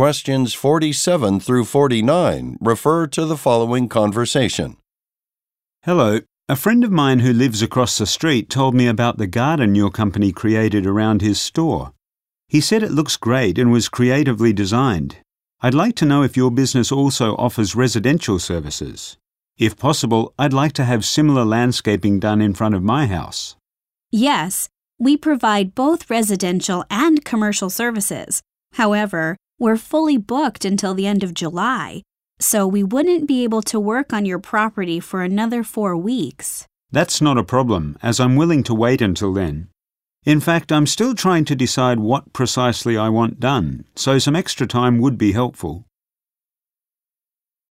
Questions 47 through 49 refer to the following conversation. Hello. A friend of mine who lives across the street told me about the garden your company created around his store. He said it looks great and was creatively designed. I'd like to know if your business also offers residential services. If possible, I'd like to have similar landscaping done in front of my house. Yes, we provide both residential and commercial services. However, we're fully booked until the end of July, so we wouldn't be able to work on your property for another four weeks. That's not a problem, as I'm willing to wait until then. In fact, I'm still trying to decide what precisely I want done, so some extra time would be helpful.